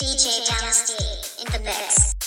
DJ Dynasty in the mix.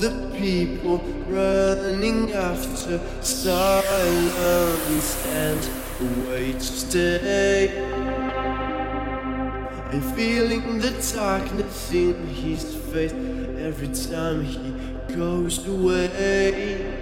the people running after silence and wait way to stay. I'm feeling the darkness in his face every time he goes away.